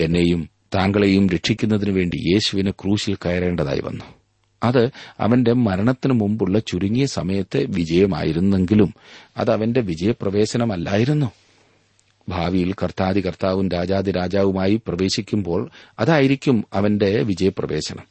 എന്നെയും താങ്കളെയും രക്ഷിക്കുന്നതിനു വേണ്ടി യേശുവിന് ക്രൂശിൽ കയറേണ്ടതായി വന്നു. അത് അവന്റെ മരണത്തിനു മുമ്പുള്ള ചുരുങ്ങിയ സമയത്തെ വിജയമായിരുന്നെങ്കിലും അത് അവന്റെ വിജയപ്രവേശനമല്ലായിരുന്നു. ഭാവിയിൽ കർത്താദി കർത്താവും രാജാതി രാജാവുമായി പ്രവേശിക്കുമ്പോൾ അതായിരിക്കും അവന്റെ വിജയപ്രവേശനം.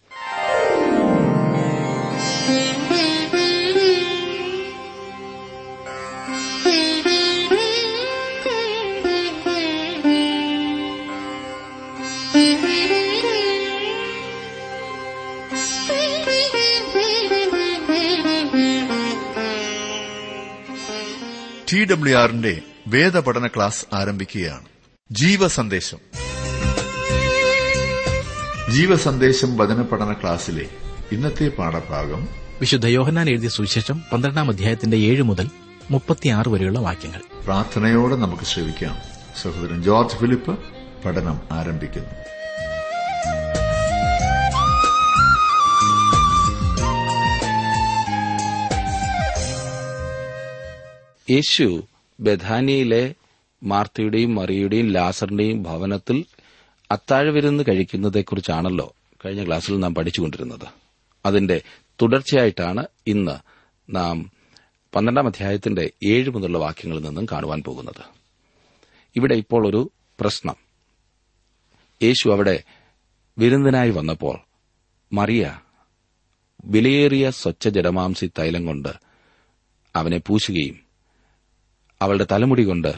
ടി ഡബ്ല്യു ആറിന്റെ വേദപഠന ക്ലാസ് ആരംഭിക്കുകയാണ്. ജീവസന്ദേശം. ജീവസന്ദേശം വചന പഠന ക്ലാസ്സിലെ ഇന്നത്തെ പാഠഭാഗം വിശുദ്ധ യോഹന്നാൻ എഴുതിയ സുവിശേഷം പന്ത്രണ്ടാം അധ്യായത്തിന്റെ ഏഴ് മുതൽ മുപ്പത്തിയാറ് വരെയുള്ള വാക്യങ്ങൾ. പ്രാർത്ഥനയോടെ നമുക്ക് ശ്രമിക്കാം സഹോദരൻ ജോർജ് ഫിലിപ്പ് പഠനം ആരംഭിക്കുന്നു. യേശു ബഥാനിയിലെ മാർത്തയുടെയും മറിയുടെയും ലാസറിന്റെയും ഭവനത്തിൽ അത്താഴവിരുന്ന് കഴിക്കുന്നതെക്കുറിച്ചാണല്ലോ കഴിഞ്ഞ ക്ലാസ്സിൽ നാം പഠിച്ചുകൊണ്ടിരുന്നത്. അതിന്റെ തുടർച്ചയായിട്ടാണ് ഇന്ന് നാം പന്ത്രണ്ടാം അധ്യായത്തിന്റെ ഏഴ് മുതലുള്ള വാക്യങ്ങളിൽ നിന്നും കാണുവാൻ പോകുന്നത്. ഇവിടെ ഇപ്പോൾ ഒരു പ്രശ്നം. യേശു അവിടെ വിരുന്നിനായി വന്നപ്പോൾ മറിയ വിലയേറിയ സ്വച്ഛ ജഡമാംസി തൈലം കൊണ്ട് അവനെ പൂശുകയും അവളുടെ തലമുടി കൊണ്ട്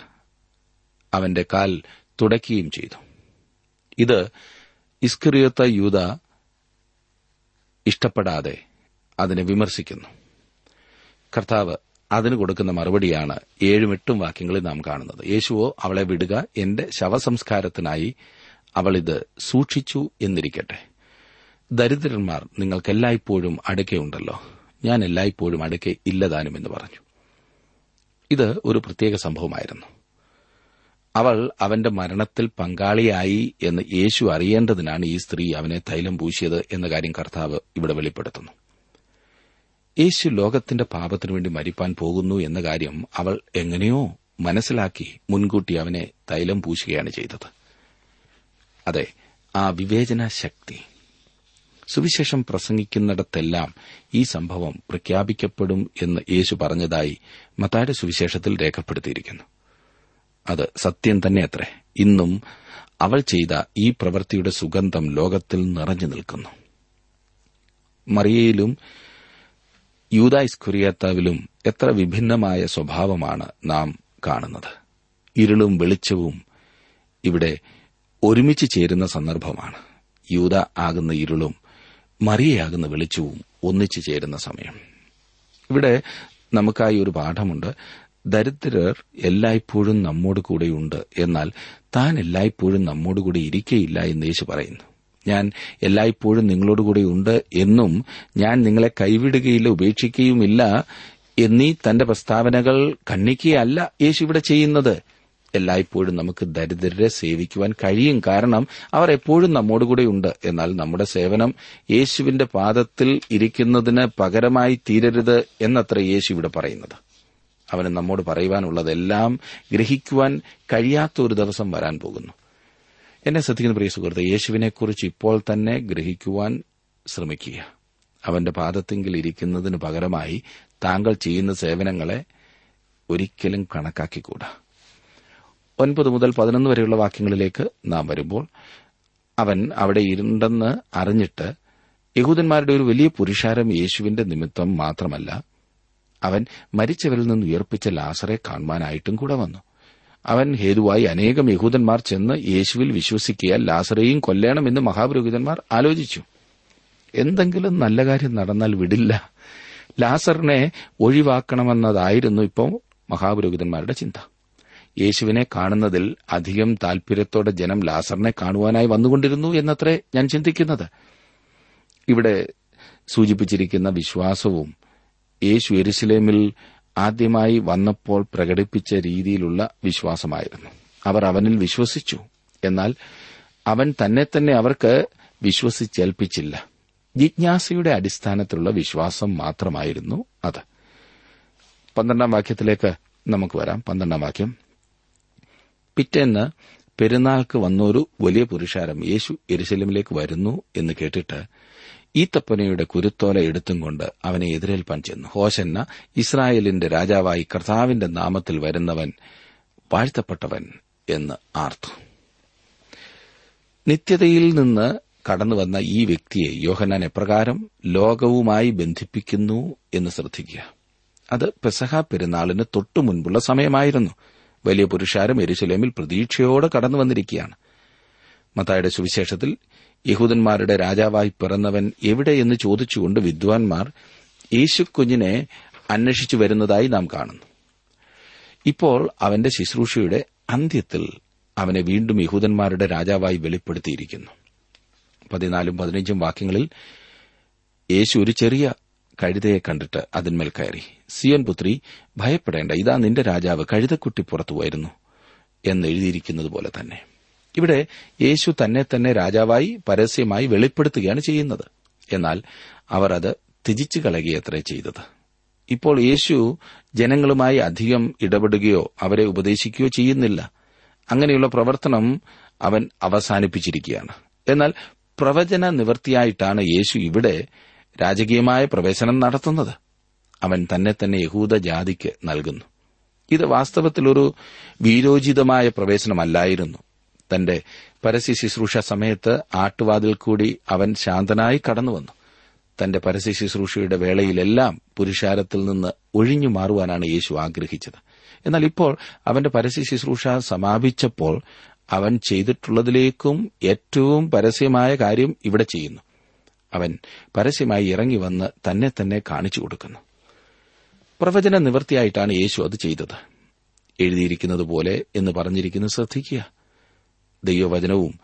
അവന്റെ കാൽ തുടയ്ക്കുകയും ചെയ്തു. ഇത് ഇസ്കറിയത്ത യൂത ഇഷ്ടപ്പെടാതെ അതിനെ വിമർശിക്കുന്നു. കർത്താവ് അതിന് കൊടുക്കുന്ന മറുപടിയാണ് ഏഴും എട്ടും വാക്യങ്ങളിൽ നാം കാണുന്നത്. യേശുവോ അവളെ വിടുക എന്റെ ശവസംസ്കാരത്തിനായി അവൾ ഇത് സൂക്ഷിച്ചു എന്നിരിക്കട്ടെ. ദരിദ്രന്മാർ നിങ്ങൾക്കെല്ലായ്പ്പോഴും അടുക്കയുണ്ടല്ലോ. ഞാൻ എല്ലായ്പ്പോഴും അടുക്കെ ഇല്ലതാനുമെന്ന് പറഞ്ഞു. ഇത് ഒരു പ്രത്യേക സംഭവമായിരുന്നു. അവൾ അവന്റെ മരണത്തിൽ പങ്കാളിയായി എന്ന് യേശു അറിയേണ്ടതിനാണ് ഈ സ്ത്രീ അവനെ തൈലം പൂശിയത് എന്ന കാര്യം കർത്താവ് ഇവിടെ വെളിപ്പെടുത്തുന്നു. യേശു ലോകത്തിന്റെ പാപത്തിനു വേണ്ടി മരിപ്പാൻ പോകുന്നു എന്ന കാര്യം അവൾ എങ്ങനെയോ മനസ്സിലാക്കി മുൻകൂട്ടി അവനെ തൈലം പൂശുകയാണ് ചെയ്തത്. അതെ ആ വിവേചന ശക്തി സുവിശേഷം പ്രസംഗിക്കുന്നിടത്തെല്ലാം ഈ സംഭവം പ്രഖ്യാപിക്കപ്പെടും എന്ന് യേശു പറഞ്ഞതായി മത്തായുടെ സുവിശേഷത്തിൽ രേഖപ്പെടുത്തിയിരിക്കുന്നു. അത് സത്യം തന്നെ അത്രേ ഇന്നും അവൾ ചെയ്ത ഈ പ്രവൃത്തിയുടെ സുഗന്ധം ലോകത്തിൽ നിറഞ്ഞു നിൽക്കുന്നു. മറിയയിലും യൂതായിസ്കുറിയാത്താവിലും എത്ര വിഭിന്നമായ സ്വഭാവമാണ് നാം കാണുന്നത്. ഇരുളും വെളിച്ചവും ഇവിടെ ഒരുമിച്ച് ചേരുന്ന സന്ദർഭമാണ്. യൂത ആകുന്ന ഇരുളും മറിയയാകുന്ന വെളിച്ചവും ഒന്നിച്ചു ചേരുന്ന സമയം. ഇവിടെ നമുക്കായി ഒരു പാഠമുണ്ട്. ദരിദ്രർ എല്ലായ്പ്പോഴും നമ്മോട് കൂടെയുണ്ട് എന്നാൽ താൻ എല്ലായ്പ്പോഴും നമ്മോട് കൂടെ ഇരിക്കയില്ല എന്ന് യേശു പറയുന്നു. ഞാൻ എല്ലായ്പ്പോഴും നിങ്ങളോടുകൂടെ ഉണ്ട് എന്നും ഞാൻ നിങ്ങളെ കൈവിടുകയില്ല ഉപേക്ഷിക്കുകയുമില്ല എന്നീ തന്റെ പ്രസ്താവനകൾ ഖണ്ഡിക്കുകയല്ല യേശു ഇവിടെ ചെയ്യുന്നത്. എല്ലായ്പ്പോഴും നമുക്ക് ദരിദ്രരെ സേവിക്കുവാൻ കഴിയും. കാരണം അവർ എപ്പോഴും നമ്മോടുകൂടെ ഉണ്ട്. എന്നാൽ നമ്മുടെ സേവനം യേശുവിന്റെ പാദത്തിൽ ഇരിക്കുന്നതിന് പകരമായി തീരരുത് എന്നത്ര യേശു ഇവിടെ പറയുന്നത്. അവന് നമ്മോട് പറയുവാനുള്ളതെല്ലാം ഗ്രഹിക്കുവാൻ കഴിയാത്ത ഒരു ദിവസം വരാൻ പോകുന്നു. എന്നെ ശ്രദ്ധിക്കുന്ന പ്രിയ സുഹൃത്ത് യേശുവിനെക്കുറിച്ച് ഇപ്പോൾ തന്നെ ഗ്രഹിക്കുവാൻ ശ്രമിക്കുക. അവന്റെ പാദത്തെങ്കിൽ ഇരിക്കുന്നതിന് പകരമായി താങ്കൾ ചെയ്യുന്ന സേവനങ്ങളെ ഒരിക്കലും കണക്കാക്കിക്കൂടാ. ഒൻപത് മുതൽ പതിനൊന്ന് വരെയുള്ള വാക്യങ്ങളിലേക്ക് നാം വരുമ്പോൾ അവൻ അവിടെ ഇരുണ്ടെന്ന് അറിഞ്ഞിട്ട് യഹൂദന്മാരുടെ ഒരു വലിയ പുരുഷാരം യേശുവിന്റെ നിമിത്തം മാത്രമല്ല അവൻ മരിച്ചവരിൽ നിന്ന് ഉയർപ്പിച്ച ലാസറെ കാണുവാനായിട്ടും കൂടെ വന്നു. അവൻ ഹേതുവായി അനേകം യഹൂദന്മാർ ചെന്ന് യേശുവിൽ വിശ്വസിക്കുക ലാസറേയും കൊല്ലണമെന്ന് മഹാപുരോഹിതന്മാർ ആലോചിച്ചു. എന്തെങ്കിലും നല്ല കാര്യം നടന്നാൽ വിടില്ല. ലാസറിനെ ഒഴിവാക്കണമെന്നതായിരുന്നു ഇപ്പോൾ മഹാപുരോഹിതന്മാരുടെ ചിന്ത. യേശുവിനെ കാണുന്നതിൽ അധികം താൽപര്യത്തോടെ ജനം ലാസറിനെ കാണുവാനായി വന്നുകൊണ്ടിരുന്നു എന്നത്രേ ഞാൻ ചിന്തിക്കുന്നത്. ഇവിടെ സൂചിപ്പിച്ചിരിക്കുന്ന വിശ്വാസവും യേശു എരുസലേമിൽ ആദ്യമായി വന്നപ്പോൾ പ്രകടിപ്പിച്ച രീതിയിലുള്ള വിശ്വാസമായിരുന്നു. അവർ അവനിൽ വിശ്വസിച്ചു. എന്നാൽ അവൻ തന്നെ തന്നെ അവർക്ക് വിശ്വസിച്ചേൽപ്പിച്ചില്ല. ജിജ്ഞാസയുടെ അടിസ്ഥാനത്തിലുള്ള വിശ്വാസം മാത്രമായിരുന്നു അത്. പന്ത്രണ്ടാം വാക്യത്തിലേക്ക് നമുക്ക് വരാം. പന്ത്രണ്ടാം വാക്യം. പിറ്റേന്ന് പെരുന്നാൾക്ക് വന്നൊരു വലിയ പുരുഷാരം. യേശു എരുശലമിലേക്ക് വരുന്നു എന്ന് കേട്ടിട്ട് ഈത്തപ്പനയുടെ കുരുത്തോല എടുത്തും കൊണ്ട് അവനെ എതിരേൽപ്പാൻ ചെന്നു. ഹോശന്ന ഇസ്രായേലിന്റെ രാജാവായി കർത്താവിന്റെ നാമത്തിൽ വരുന്നവൻ വാഴ്ത്തപ്പെട്ടവൻ എന്ന് ആർത്തു. നിത്യതയിൽ നിന്ന് കടന്നുവന്ന ഈ വ്യക്തിയെ യോഹന്നാൻ എപ്രകാരം ലോകവുമായി ബന്ധിപ്പിക്കുന്നു എന്ന് ശ്രദ്ധിക്കുക. അത് പെസഹ പെരുന്നാളിന് തൊട്ടു മുൻപുള്ള സമയമായിരുന്നു. വലിയ പുരുഷാരം എരുശലേമിൽ പ്രതീക്ഷയോടെ കടന്നു വന്നിരിക്കുകയാണ്. മത്തായുടെ സുവിശേഷത്തിൽ യഹൂദന്മാരുടെ രാജാവായി പിറന്നവൻ എവിടെയെന്ന് ചോദിച്ചുകൊണ്ട് വിദ്വാൻമാർ യേശുക്കുഞ്ഞിനെ അന്വേഷിച്ചു വരുന്നതായി നാം കാണുന്നു. ഇപ്പോൾ അവന്റെ ശുശ്രൂഷയുടെ അന്ത്യത്തിൽ അവനെ വീണ്ടും യഹൂദന്മാരുടെ രാജാവായി വെളിപ്പെടുത്തിയിരിക്കുന്നു. പതിനാലും പതിനഞ്ചും വാക്യങ്ങളിൽ യേശു ഒരു ചെറിയ കഴുതയെ കണ്ടിട്ട് അതിന്മേൽ കയറി. സിയൻ പുത്രി ഭയപ്പെടേണ്ട ഇതാ നിന്റെ രാജാവ് കഴുതക്കുട്ടി പുറത്തു വരുന്നു എന്ന് എഴുതിയിരിക്കുന്നത് പോലെ തന്നെ. ഇവിടെ യേശു തന്നെ തന്നെ രാജാവായി പരസ്യമായി വെളിപ്പെടുത്തുകയാണ് ചെയ്യുന്നത്. എന്നാൽ അവർ അത് ത്യജിച്ചു കളയുകയത്രേ ചെയ്തത്. ഇപ്പോൾ യേശു ജനങ്ങളുമായി അധികം ഇടപെടുകയോ അവരെ ഉപദേശിക്കുകയോ ചെയ്യുന്നില്ല. അങ്ങനെയുള്ള പ്രവർത്തനം അവൻ അവസാനിപ്പിച്ചിരിക്കുകയാണ്. എന്നാൽ പ്രവചന നിവൃത്തിയായിട്ടാണ് യേശു ഇവിടെ രാജകീയമായ പ്രവേശനം നടത്തുന്നത്. അവൻ തന്നെ തന്നെ യഹൂദ ജാതിക്ക് നൽകുന്നു. ഇത് വാസ്തവത്തിൽ ഒരു വീരോചിതമായ പ്രവേശനമല്ലായിരുന്നു. തന്റെ പരസ്യ ശുശ്രൂഷ സമയത്ത് ആട്ടുവാതിൽ കൂടി അവൻ ശാന്തനായി കടന്നുവന്നു. തന്റെ പരസ്യ ശുശ്രൂഷയുടെ വേളയിലെല്ലാം പുരുഷാരത്തിൽ നിന്ന് ഒഴിഞ്ഞു മാറുവാനാണ് യേശു ആഗ്രഹിച്ചത്. എന്നാൽ ഇപ്പോൾ അവന്റെ പരസ്യ ശുശ്രൂഷ സമാപിച്ചപ്പോൾ അവൻ ചെയ്തിട്ടുള്ളതിലേക്കും ഏറ്റവും പരസ്യമായ കാര്യം ഇവിടെ ചെയ്യുന്നു. അവൻ പരസ്യമായി ഇറങ്ങി വന്ന് തന്നെ തന്നെ കാണിച്ചു കൊടുക്കുന്നു. പ്രവചന നിവൃത്തിയായിട്ടാണ് യേശു അത് ചെയ്തത്. എഴുതിയിരിക്കുന്നത് പോലെ എന്ന് പറഞ്ഞിരിക്കുന്നത് ശ്രദ്ധിക്കുക. ദൈവവചനവും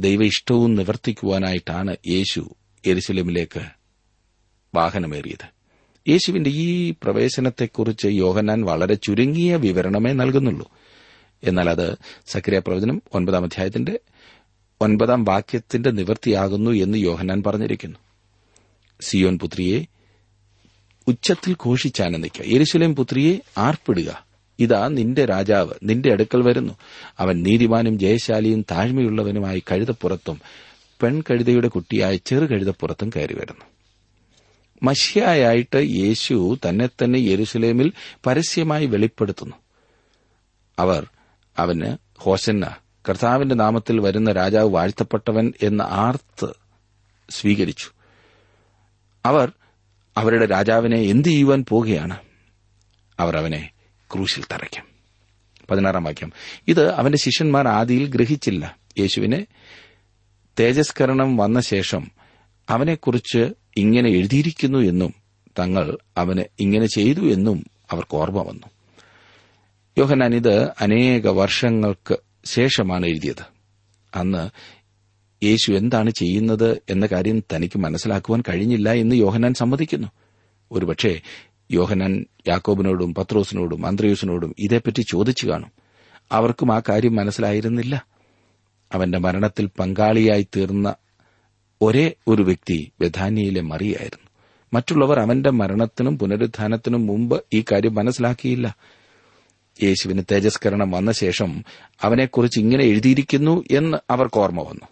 ദൈവ ഇഷ്ടവും നിവർത്തിക്കുവാനായിട്ടാണ് യേശു എരുസലേമിലേക്ക് വാഹനമേറിയത്. യേശുവിന്റെ ഈ പ്രവേശനത്തെക്കുറിച്ച് യോഹന്നാൻ വളരെ ചുരുങ്ങിയ വിവരണമേ നൽകുന്നുള്ളൂ. എന്നാൽ അത് സക്രിയ പ്രവചനം ഒൻപതാം അധ്യായത്തിന്റെ ഒൻപതാം വാക്യത്തിന്റെ നിവൃത്തിയാകുന്നു എന്ന് യോഹനാൻ പറഞ്ഞിരിക്കുന്നു. സിയോൻ പുത്രിയെ ഉച്ചത്തിൽ ഘോഷിച്ചാനന്ദിക്കുക യെരുശലേം പുത്രിയെ ആർപ്പിടുക. ഇതാ നിന്റെ രാജാവ് നിന്റെ അടുക്കൽ വരുന്നു. അവൻ നീതിമാനും ജയശാലിയും താഴ്മയുള്ളവനുമായി കഴുതപ്പുറത്തും പെൺകഴുതയുടെ കുട്ടിയായ ചെറുകഴുതപ്പുറത്തും കയറി വരുന്നു. മഷ്യായിട്ട് യേശു തന്നെ തന്നെ യെരുസലേമിൽ പരസ്യമായി വെളിപ്പെടുത്തുന്നു. അവർ അവന് ഹോസന്ന കർത്താവിന്റെ നാമത്തിൽ വരുന്ന രാജാവ് വാഴ്ത്തപ്പെട്ടവൻ എന്ന ആർത്ത് സ്വീകരിച്ചു. അവർ അവരുടെ രാജാവിനെ എന്തു ചെയ്യുവാൻ പോകുകയാണ്? അവർ അവനെ ക്രൂശിൽ തറയ്ക്കും. പതിനാറാം വാക്യം. ഇത് അവന്റെ ശിഷ്യന്മാർ ആദിയിൽ ഗ്രഹിച്ചില്ല. യേശുവിനെ തേജസ്കരണം വന്ന ശേഷം അവനെക്കുറിച്ച് ഇങ്ങനെ എഴുതിയിരിക്കുന്നു എന്നും തങ്ങൾ അവന് ഇങ്ങനെ ചെയ്തു എന്നും അവർക്ക് ഓർമ്മ വന്നു. യോഹനാൻ ഇത് അനേക വർഷങ്ങൾക്ക് ശേഷമാണ് എഴുതിയത്. അന്ന് യേശു എന്താണ് ചെയ്യുന്നത് എന്ന കാര്യം തനിക്ക് മനസ്സിലാക്കുവാൻ കഴിഞ്ഞില്ല എന്ന് യോഹനാൻ സമ്മതിക്കുന്നു. ഒരുപക്ഷെ യോഹനാൻ യാക്കോബിനോടും പത്രോസിനോടും അന്ത്രയൂസിനോടും ഇതേപ്പറ്റി ചോദിച്ചു കാണും. അവർക്കും ആ കാര്യം മനസ്സിലായിരുന്നില്ല. അവന്റെ മരണത്തിൽ പങ്കാളിയായി തീർന്ന ഒരേ ഒരു വ്യക്തി ബഥാനിയയിലെ മറിയായിരുന്നു മറ്റുള്ളവർ അവന്റെ മരണത്തിനും പുനരുത്ഥാനത്തിനും മുമ്പ് ഈ കാര്യം മനസ്സിലാക്കിയില്ല. യേശുവിന് തേജസ്കരണം വന്ന ശേഷം അവനെക്കുറിച്ച് ഇങ്ങനെ എഴുതിയിരിക്കുന്നു എന്ന് അവർക്ക് ഓർമ്മ വന്നു.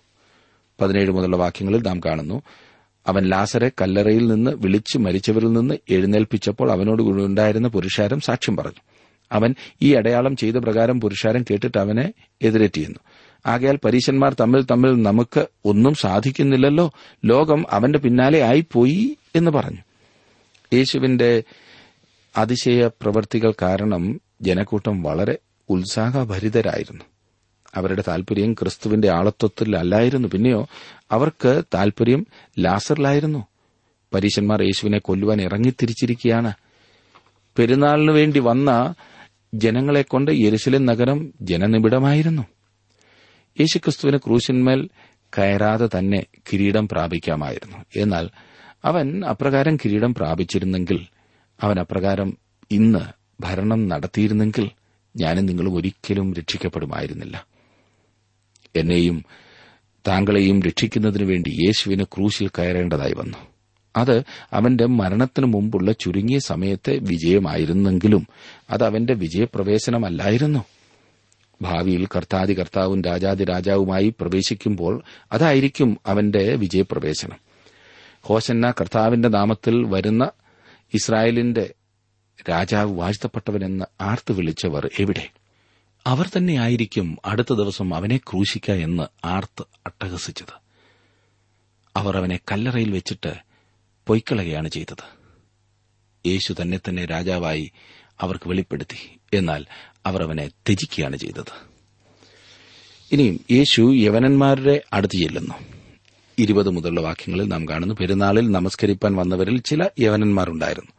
പതിനേഴ് മുതലുള്ള വാക്യങ്ങളിൽ നാം കാണുന്നു അവൻ ലാസറെ കല്ലറയിൽ നിന്ന് വിളിച്ചു മരിച്ചവരിൽ നിന്ന് എഴുന്നേൽപ്പിച്ചപ്പോൾ അവനോട് ഉണ്ടായിരുന്ന പുരുഷാരം സാക്ഷ്യം പറഞ്ഞു. അവൻ ഈ അടയാളം ചെയ്ത പ്രകാരം പുരുഷാരം കേട്ടിട്ട് അവനെ എതിരേറ്റിയിരുന്നു ആകയാൽ പരീശന്മാർ തമ്മിൽ തമ്മിൽ നമുക്ക് ഒന്നും സാധിക്കുന്നില്ലല്ലോ ലോകം അവന്റെ പിന്നാലെ ആയിപ്പോയി എന്ന് പറഞ്ഞു. യേശുവിന്റെ അതിശയ പ്രവൃത്തികൾ കാരണം ജനക്കൂട്ടം വളരെ ഉത്സാഹഭരിതരായിരുന്നു. അവരുടെ താൽപര്യം ക്രിസ്തുവിന്റെ ആളത്വത്തിൽ അല്ലായിരുന്നു. പിന്നെയോ അവർക്ക് താൽപര്യം ലാസറിലായിരുന്നു. പരീശന്മാർ യേശുവിനെ കൊല്ലുവാൻ ഇറങ്ങിത്തിരിച്ചിരിക്കുകയാണ്. പെരുന്നാളിനു വേണ്ടി വന്ന ജനങ്ങളെക്കൊണ്ട് യെരുസലേം നഗരം ജനനിബിഡമായിരുന്നു. യേശുക്രിസ്തുവിന് ക്രൂശന്മേൽ കയറാതെ തന്നെ കിരീടം പ്രാപിക്കാമായിരുന്നു. എന്നാൽ അവൻ അപ്രകാരം കിരീടം പ്രാപിച്ചിരുന്നെങ്കിൽ അവൻ അപ്രകാരം ഇന്ന് ഭരണം നടത്തിയിരുന്നെങ്കിൽ ഞാനും നിങ്ങളും ഒരിക്കലും രക്ഷിക്കപ്പെടുമായിരുന്നില്ല. എന്നെയും താങ്കളെയും രക്ഷിക്കുന്നതിനു വേണ്ടി യേശുവിന് ക്രൂശിൽ കയറേണ്ടതായി വന്നു. അത് അവന്റെ മരണത്തിനു മുമ്പുള്ള ചുരുങ്ങിയ സമയത്തെ വിജയമായിരുന്നെങ്കിലും അത് അവന്റെ വിജയപ്രവേശനമല്ലായിരുന്നു. ഭാവിയിൽ കർത്താതി കർത്താവും രാജാതി രാജാവുമായി പ്രവേശിക്കുമ്പോൾ അതായിരിക്കും അവന്റെ വിജയപ്രവേശനം. ഹോശന്ന കർത്താവിന്റെ നാമത്തിൽ വരുന്ന ഇസ്രായേലിന്റെ രാജാവ് വാഴ്ത്തപ്പെട്ടവനെന്ന് ആർത്തു വിളിച്ചവർ എവിടെ? അവർ തന്നെയായിരിക്കും അടുത്ത ദിവസം അവനെ ക്രൂശിക്ക എന്ന് ആർത്ത് അട്ടഹസിച്ചത്. അവർ അവനെ കല്ലറയിൽ വെച്ചിട്ട് പൊയ്ക്കളയാണ് ചെയ്തത്. യേശു തന്നെ തന്നെ രാജാവായി അവർക്ക് വെളിപ്പെടുത്തി. എന്നാൽ അവർ അവനെ ത്യജിക്കുകയാണ് ചെയ്തത്. ഇനിയും യേശു യവനന്മാരുടെ അടുത്ത് ചെല്ലുന്നു. ഇരുപത് മുതലുള്ള വാക്യങ്ങളിൽ നാം കാണുന്നു പെരുന്നാളിൽ നമസ്കരിപ്പാൻ വന്നവരിൽ ചില യവനന്മാരുണ്ടായിരുന്നു.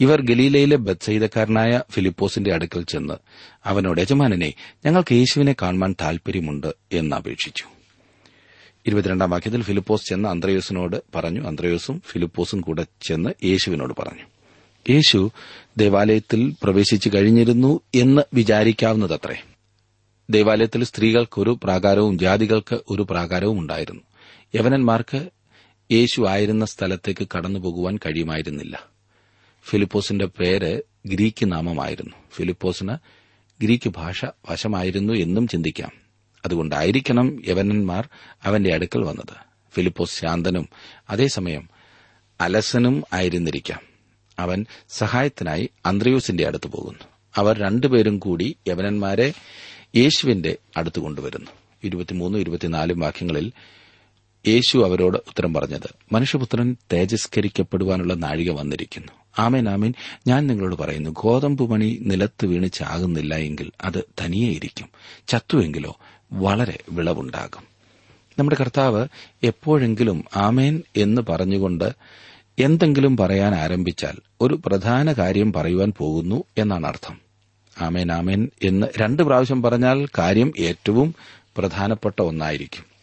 ഇവർ ഗലീലയിലെ ബത്സൈതക്കാരനായ ഫിലിപ്പോസിന്റെ അടുക്കൽ ചെന്ന് അവനോട് യജമാനനെ ഞങ്ങൾക്ക് യേശുവിനെ കാണുവാൻ താൽപര്യമുണ്ട് എന്ന് അപേക്ഷിച്ചു. ഇരുപത്തിരണ്ടാം വാക്യത്തിൽ ഫിലിപ്പോസ് ചെന്ന് അന്ത്രയോസിനോട് പറഞ്ഞു. അന്ത്രയോസും ഫിലിപ്പോസും കൂടെ ചെന്ന് യേശുവിനോട് പറഞ്ഞു യേശു ദേവാലയത്തിൽ പ്രവേശിച്ചു കഴിഞ്ഞിരുന്നു എന്ന് വിചാരിക്കാവുന്നതത്രേ. ദേവാലയത്തിൽ സ്ത്രീകൾക്കൊരു പ്രാകാരവും ജാതികൾക്ക് ഒരു പ്രാകാരവും ഉണ്ടായിരുന്നു. യവനന്മാർക്ക് യേശു ആയിരുന്ന സ്ഥലത്തേക്ക് കടന്നുപോകുവാൻ കഴിയുമായിരുന്നില്ല. ഫിലിപ്പോസിന്റെ പേര് ഗ്രീക്ക് നാമമായിരുന്നു. ഫിലിപ്പോസിന് ഗ്രീക്ക് ഭാഷ വശമായിരുന്നു എന്നും ചിന്തിക്കാം. അതുകൊണ്ടായിരിക്കണം യവനന്മാർ അവന്റെ അടുക്കൽ വന്നത്. ഫിലിപ്പോസ് ശാന്തനും അതേസമയം അലസനും ആയിരുന്നിരിക്കാം. അവൻ സഹായത്തിനായി അന്ത്രയോസിന്റെ അടുത്ത് പോകുന്നു. അവർ രണ്ടുപേരും കൂടി യവനന്മാരെ യേശുവിന്റെ അടുത്ത് കൊണ്ടുവരുന്നു. ഇരുപത്തിമൂന്നും ഇരുപത്തിനാലും വാക്യങ്ങളിൽ യേശു അവരോട് ഉത്തരം പറഞ്ഞത് മനുഷ്യപുത്രൻ തേജസ്കരിക്കപ്പെടുവാനുള്ള നാഴിക വന്നിരിക്കുന്നു. ആമേൻ ആമേൻ. ഞാൻ നിങ്ങളോട് പറയുന്നു ഗോതമ്പ് മണി നിലത്ത് വീണ് ചാകുന്നില്ല എങ്കിൽ അത് തനിയെയിരിക്കും ചത്തുവെങ്കിലോ വളരെ വിളവുണ്ടാകും. നമ്മുടെ കർത്താവ് എപ്പോഴെങ്കിലും ആമേൻ എന്ന് പറഞ്ഞുകൊണ്ട് എന്തെങ്കിലും പറയാൻ ആരംഭിച്ചാൽ ഒരു പ്രധാന കാര്യം പറയുവാൻ പോകുന്നു എന്നാണ് അർത്ഥം. ആമേൻ ആമേൻ എന്ന് രണ്ട് പ്രാവശ്യം പറഞ്ഞാൽ കാര്യം ഏറ്റവും പ്രധാനപ്പെട്ട ഒന്നായിരിക്കും.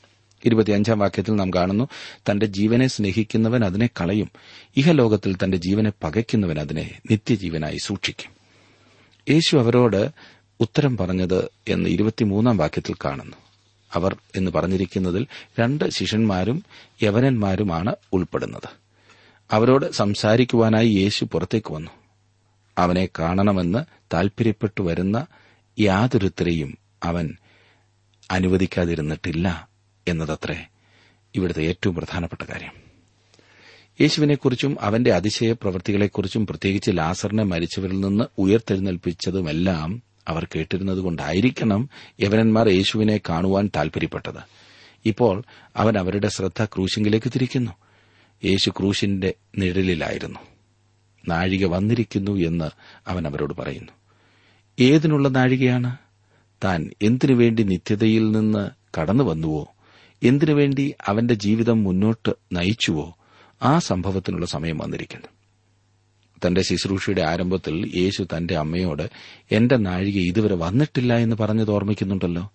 ഇരുപത്തിയഞ്ചാം വാക്യത്തിൽ നാം കാണുന്നു തന്റെ ജീവനെ സ്നേഹിക്കുന്നവൻ അതിനെ കളയും ഇഹലോകത്തിൽ തന്റെ ജീവനെ പകയ്ക്കുന്നവൻ അതിനെ നിത്യജീവനായി സൂക്ഷിക്കും. യേശു അവരോട് ഉത്തരം പറഞ്ഞത് എന്ന് ഇരുപത്തിമൂന്നാം വാക്യത്തിൽ കാണുന്നു. അവർ എന്ന് പറഞ്ഞിരിക്കുന്നതിൽ രണ്ട് ശിഷ്യന്മാരും യവനന്മാരുമാണ് ഉൾപ്പെടുന്നത്. അവരോട് സംസാരിക്കുവാനായി യേശു പുറത്തേക്ക് വന്നു. അവനെ കാണണമെന്ന് താൽപര്യപ്പെട്ടു വരുന്ന യാതൊരുത്തരെയും അവൻ അനുവദിക്കാതിരുന്നിട്ടില്ല. എന്നതത്രേ ഇവിടുത്തെ ഏറ്റവും പ്രധാനപ്പെട്ട കാര്യം. യേശുവിനെക്കുറിച്ചും അവന്റെ അതിശയ പ്രവൃത്തികളെക്കുറിച്ചും പ്രത്യേകിച്ച് ലാസറിനെ മരിച്ചവരിൽ നിന്ന് ഉയർത്തെഴുന്നേൽപ്പിച്ചതുമെല്ലാം അവർ കേട്ടിരുന്നതുകൊണ്ടായിരിക്കണം യവനന്മാർ യേശുവിനെ കാണുവാൻ താൽപര്യപ്പെട്ടത്. ഇപ്പോൾ അവൻ അവരുടെ ശ്രദ്ധ ക്രൂശിങ്കിലേക്ക് തിരിക്കുന്നു. യേശു ക്രൂശിന്റെ നിഴലിലായിരുന്നു. നാഴിക വന്നിരിക്കുന്നു എന്ന് അവൻ അവരോട് പറയുന്നു. ഏതിനുള്ള നാഴികയാണ്? താൻ എന്തിനുവേണ്ടി നിത്യതയിൽ നിന്ന് കടന്നു വന്നുവോ എന്തിനു വേണ്ടി അവന്റെ ജീവിതം മുന്നോട്ട് നയിച്ചുവോ ആ സംഭവത്തിനുള്ള സമയം വന്നിരിക്കുന്നു. തന്റെ ശുശ്രൂഷയുടെ ആരംഭത്തിൽ യേശു തന്റെ അമ്മയോട് എന്റെ നാഴിക ഇതുവരെ വന്നിട്ടില്ല എന്ന് പറഞ്ഞത് ഓർമ്മിക്കുന്നുണ്ടല്ലോ.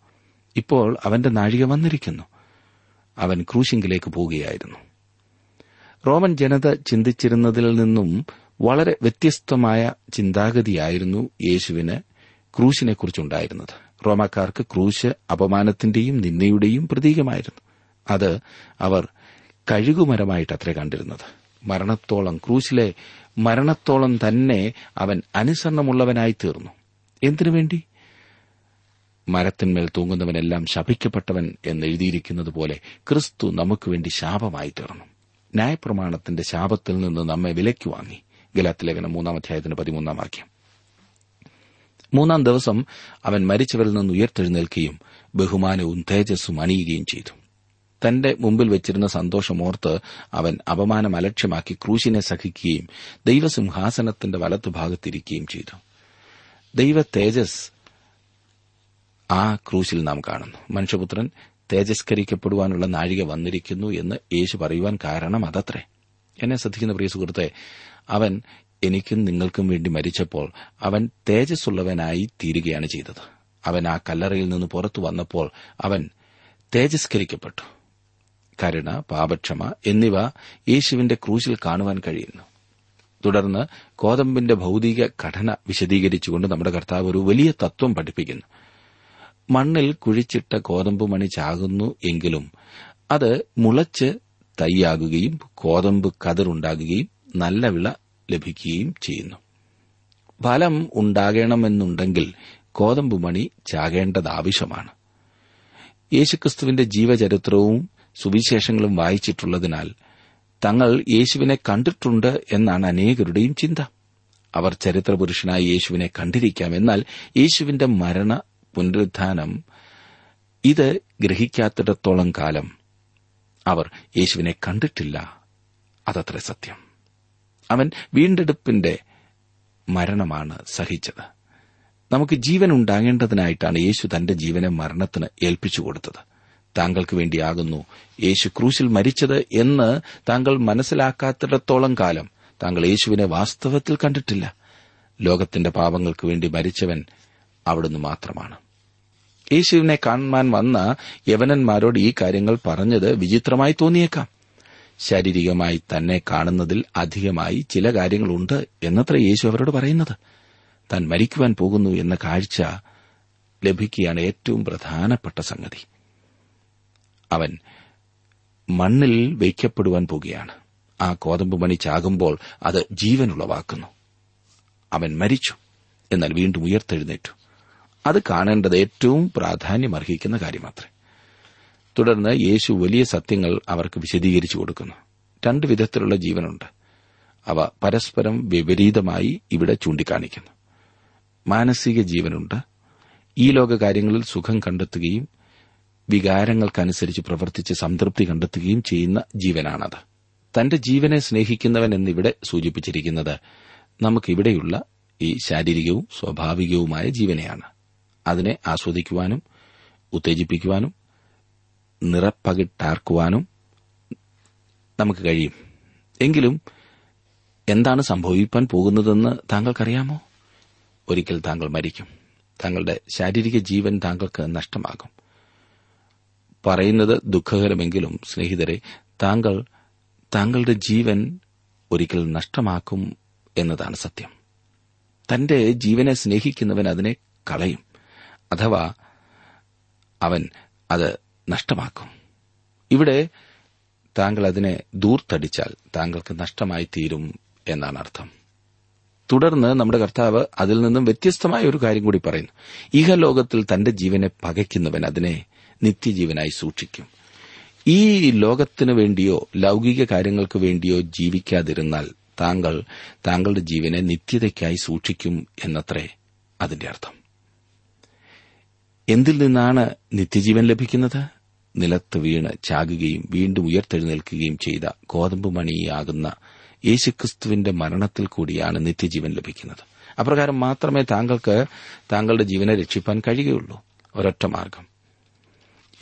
ഇപ്പോൾ അവന്റെ നാഴിക വന്നിരിക്കുന്നു. അവൻ ക്രൂശിങ്കിലേക്ക് പോവുകയായിരുന്നു. റോമൻ ജനത ചിന്തിച്ചിരുന്നതിൽ നിന്നും വളരെ വ്യത്യസ്തമായ ചിന്താഗതിയായിരുന്നു യേശുവിന് ക്രൂശിനെക്കുറിച്ചുണ്ടായിരുന്നത്. റോമാക്കാർക്ക് ക്രൂശ് അപമാനത്തിന്റെയും നിന്ദയുടെയും പ്രതീകമായിരുന്നു. അത് അവർ കഴുകുമരമായിട്ട് അത്ര കണ്ടിരുന്നത്. മരണത്തോളം ക്രൂശിലെ മരണത്തോളം തന്നെ അവൻ അനുസരണമുള്ളവനായി തീർന്നു. എന്തിനു വേണ്ടി? മരത്തിന്മേൽ തൂങ്ങുന്നവനെല്ലാം ശപിക്കപ്പെട്ടവൻ എന്നെഴുതിയിരിക്കുന്നത് പോലെ ക്രിസ്തു നമുക്കുവേണ്ടി ശാപമായി തീർന്നു. ന്യായപ്രമാണത്തിന്റെ ശാപത്തിൽ നിന്ന് നമ്മെ വിലയ്ക്ക് വാങ്ങി. ഗലാത്തിലേഖനം മൂന്നാം അധ്യായത്തിന് പതിമൂന്നാം വാക്യം. മൂന്നാം ദിവസം അവൻ മരിച്ചവരിൽ നിന്ന് ഉയർത്തെഴുന്നേൽക്കുകയും ബഹുമാനവും തേജസ്സും അണിയുകയും ചെയ്തു. തന്റെ മുമ്പിൽ വെച്ചിരുന്ന സന്തോഷം ഓർത്ത് അവൻ അപമാനം അലക്ഷ്യമാക്കി ക്രൂശിനെ സഹിക്കുകയും ദൈവസിംഹാസനത്തിന്റെ വലത്തുഭാഗത്തിരിക്കുകയും ചെയ്തു. ദൈവ തേജസ് ആ ക്രൂശിൽ നാം കാണുന്നു. മനുഷ്യപുത്രൻ തേജസ്കരിക്കപ്പെടുവാനുള്ള നാഴിക വന്നിരിക്കുന്നു എന്ന് യേശു പറയുവാൻ കാരണം അതത്രേ. എന്നെ ശ്രദ്ധിക്കുന്ന പ്രിയ സുഹൃത്തെ അവൻ എനിക്കും നിങ്ങൾക്കും വേണ്ടി മരിച്ചപ്പോൾ അവൻ തേജസ്സുള്ളവനായി തീരുകയാണ് ചെയ്തത്. അവൻ ആ കല്ലറയിൽ നിന്ന് പുറത്തു വന്നപ്പോൾ അവൻ തേജസ്കരിക്കപ്പെട്ടു. കരുണ പാപക്ഷമ എന്നിവ യേശുവിന്റെ ക്രൂശിൽ കാണുവാൻ കഴിയുന്നു. തുടർന്ന് കോതമ്പിന്റെ ഭൗതിക ഘടന വിശദീകരിച്ചുകൊണ്ട് നമ്മുടെ കർത്താവ് ഒരു വലിയ തത്വം പഠിപ്പിക്കുന്നു. മണ്ണിൽ കുഴിച്ചിട്ട കോതമ്പ് മണി ചാകുന്നു എങ്കിലും അത് മുളച്ച് തൈയാകുകയും കോതമ്പ് കതിറുണ്ടാകുകയും നല്ല വിള ലഭിക്കുകയും ചെയ്യുന്നു. ഫലം ഉണ്ടാകണമെന്നുണ്ടെങ്കിൽ കോതമ്പുമണി ചാകേണ്ടത് ആവശ്യമാണ് യേശുക്രിസ്തുവിന്റെ ജീവചരിത്രവും സുവിശേഷങ്ങളും വായിച്ചിട്ടുള്ളതിനാൽ തങ്ങൾ യേശുവിനെ കണ്ടിട്ടുണ്ട് എന്നാണ് അനേകരുടെയും ചിന്ത. അവർ ചരിത്രപുരുഷനായ യേശുവിനെ കണ്ടിരിക്കാം എന്നാൽ യേശുവിന്റെ മരണ പുനരുത്ഥാനം ഇത് ഗ്രഹിക്കാത്തിടത്തോളം കാലം അവർ യേശുവിനെ കണ്ടിട്ടില്ല. അതത്ര സത്യം. അവൻ വീണ്ടെടുപ്പിന്റെ മരണമാണ് സഹിച്ചത്. നമുക്ക് ജീവൻ ഉണ്ടാകേണ്ടതിനായിട്ടാണ് യേശു തന്റെ ജീവനെ മരണത്തിന് ഏൽപ്പിച്ചു കൊടുത്തത്. താങ്കൾക്ക് വേണ്ടിയാകുന്നു യേശു ക്രൂശിൽ മരിച്ചത് എന്ന് താങ്കൾ മനസ്സിലാക്കാത്തിടത്തോളം കാലം താങ്കൾ യേശുവിനെ വാസ്തവത്തിൽ കണ്ടിട്ടില്ല. ലോകത്തിന്റെ പാപങ്ങൾക്ക് വേണ്ടി മരിച്ചവൻ അവിടുന്ന് മാത്രമാണ്. യേശുവിനെ കാണുവാൻ വന്ന യവനന്മാരോട് ഈ കാര്യങ്ങൾ പറഞ്ഞത് വിചിത്രമായി തോന്നിയേക്കാം. ശാരീരികമായി തന്നെ കാണുന്നതിൽ അധികമായി ചില കാര്യങ്ങളുണ്ട് എന്നത്ര യേശു അവരോട് പറയുന്നത്. താൻ മരിക്കുവാൻ പോകുന്നു എന്ന കാഴ്ച ലഭിക്കുകയാണ് ഏറ്റവും പ്രധാനപ്പെട്ട സംഗതി. അവൻ മണ്ണിൽ വയ്ക്കപ്പെടുവാൻ പോകുകയാണ്. ആ കോതമ്പ് മണി ചാകുമ്പോൾ അത് ജീവനുളവാക്കുന്നു. അവൻ മരിച്ചു എന്നാൽ വീണ്ടും ഉയർത്തെഴുന്നേറ്റു. അത് കാണേണ്ടത് ഏറ്റവും പ്രാധാന്യമർഹിക്കുന്ന കാര്യമാത്രേ. തുടർന്ന് യേശു വലിയ സത്യങ്ങൾ അവർക്ക് വിശദീകരിച്ചു കൊടുക്കുന്നു. രണ്ട് വിധത്തിലുള്ള ജീവനുണ്ട്. അവ പരസ്പരം വിപരീതമായി ഇവിടെ ചൂണ്ടിക്കാണിക്കുന്നു. മാനസിക ജീവനുണ്ട്. ഈ ലോക കാര്യങ്ങളിൽ സുഖം കണ്ടെത്തുകയും വികാരങ്ങൾക്കനുസരിച്ച് പ്രവർത്തിച്ച് സംതൃപ്തി കണ്ടെത്തുകയും ചെയ്യുന്ന ജീവനാണത്. തന്റെ ജീവനെ സ്നേഹിക്കുന്നവൻ എന്നിവിടെ സൂചിപ്പിച്ചിരിക്കുന്നത് നമുക്കിവിടെയുള്ള ഈ ശാരീരികവും സ്വാഭാവികവുമായ ജീവനെയാണ്. അതിനെ ആസ്വദിക്കുവാനും ഉത്തേജിപ്പിക്കുവാനും നിറപ്പകിട്ടാർക്കുവാനും നമുക്ക് കഴിയും. എങ്കിലും എന്താണ് സംഭവിക്കാൻ പോകുന്നതെന്ന് താങ്കൾക്കറിയാമോ? ഒരിക്കൽ താങ്കൾ മരിക്കും. താങ്കളുടെ ശാരീരിക ജീവൻ താങ്കൾക്ക് നഷ്ടമാകും. പറയുന്നത് ദുഃഖകരമെങ്കിലും സ്നേഹിതരെ താങ്കൾ താങ്കളുടെ ജീവൻ ഒരിക്കൽ നഷ്ടമാക്കും എന്നതാണ് സത്യം. തന്റെ ജീവനെ സ്നേഹിക്കുന്നവൻ അതിനെ കളയും. അഥവാ അവൻ അത് നഷ്ടമാക്കും. ഇവിടെ താങ്കൾ അതിനെ ദൂർത്തടിച്ചാൽ താങ്കൾക്ക് നഷ്ടമായി തീരും എന്നാണ് അർത്ഥം. തുടർന്ന് നമ്മുടെ കർത്താവ് അതിൽ നിന്നും വ്യത്യസ്തമായ ഒരു കാര്യം കൂടി പറയുന്നു. ഇഹലോകത്തിൽ തന്റെ ജീവനെ പകയ്ക്കുന്നവൻ അതിനെ നിത്യജീവനായി സൂക്ഷിക്കും. ഈ ലോകത്തിനു വേണ്ടിയോ ലൌകിക കാര്യങ്ങൾക്ക് വേണ്ടിയോ ജീവിക്കാതിരുന്നാൽ താങ്കൾ താങ്കളുടെ ജീവനെ നിത്യതയ്ക്കായി സൂക്ഷിക്കും എന്നത്രേ അതിന്റെ അർത്ഥം. എന്തിൽ നിന്നാണ് നിത്യജീവൻ ലഭിക്കുന്നത്? നിലത്ത് വീണ് ചാകുകയും വീണ്ടും ഉയർത്തെഴുന്നേൽക്കുകയും ചെയ്ത ഗോതമ്പ് മണിയാകുന്ന യേശുക്രിസ്തുവിന്റെ മരണത്തിൽ കൂടിയാണ് നിത്യജീവൻ ലഭിക്കുന്നത്. അപ്രകാരം മാത്രമേ താങ്കൾക്ക് താങ്കളുടെ ജീവനെ രക്ഷിപ്പാൻ കഴിയുകയുള്ളൂ. ഒരൊറ്റ മാർഗം.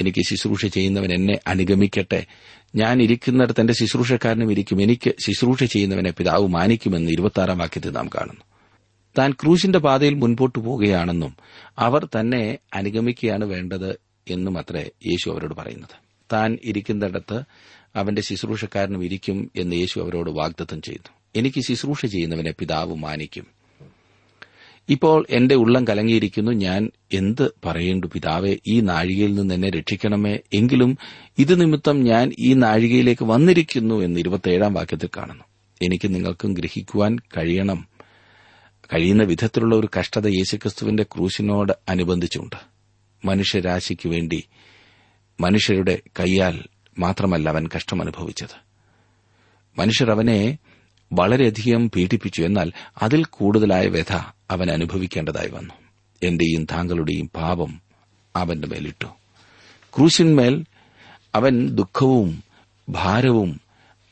എനിക്ക് ശുശ്രൂഷ ചെയ്യുന്നവൻ എന്നെ അനുഗമിക്കട്ടെ. ഞാൻ ഇരിക്കുന്നിടത്ത് എന്റെ ശുശ്രൂഷക്കാരനും ഇരിക്കും. എനിക്ക് ശുശ്രൂഷ ചെയ്യുന്നവനെ പിതാവ് മാനിക്കുമെന്ന് ഇരുപത്തിയാറാം വാക്യത്തിൽ നാം കാണുന്നു. താൻ ക്രൂശിന്റെ പാതയിൽ മുൻപോട്ട് പോവുകയാണെന്നും അവർ തന്നെ അനുഗമിക്കുകയാണ് വേണ്ടത് എന്നും അത്രേ യേശു അവരോട് പറയുന്നത്. താൻ ഇരിക്കുന്നിടത്ത് അവന്റെ ശുശ്രൂഷക്കാരനും ഇരിക്കും എന്ന് യേശു അവരോട് വാഗ്ദത്തം ചെയ്തു എനിക്ക് ശുശ്രൂഷ ചെയ്യുന്നവനെ പിതാവ് മാനിക്കും. ഇപ്പോൾ എന്റെ ഉള്ളം കലങ്ങിയിരിക്കുന്നു. ഞാൻ എന്ത് പറയേണ്ടു പിതാവെ? ഈ നാഴികയിൽ നിന്ന് എന്നെ രക്ഷിക്കണമേ. എങ്കിലും ഇത് നിമിത്തം ഞാൻ ഈ നാഴികയിലേക്ക് വന്നിരിക്കുന്നു എന്ന് ഇരുപത്തിയേഴാം വാക്യത്തിൽ കാണുന്നു. എനിക്ക് നിങ്ങൾക്കും ഗ്രഹിക്കുവാൻ കഴിയണം. കഴിയുന്ന വിധത്തിലുള്ള ഒരു കഷ്ടത യേശുക്രിസ്തുവിന്റെ ക്രൂശിനോട് അനുബന്ധിച്ചുണ്ട്. മനുഷ്യരാശിക്ക് വേണ്ടി മനുഷ്യരുടെ കൈയാൽ മാത്രമല്ല അവൻ കഷ്ടമനുഭവിച്ചത് മനുഷ്യർ അവനെ വളരെയധികം പീഡിപ്പിച്ചു. എന്നാൽ അതിൽ കൂടുതലായ വ്യഥ അവൻ അനുഭവിക്കേണ്ടതായി വന്നു. എന്റെയും താങ്കളുടെയും പാപം അവന്റെ മേലിട്ടു. ക്രൂശിന്മേൽ അവൻ ദുഃഖവും ഭാരവും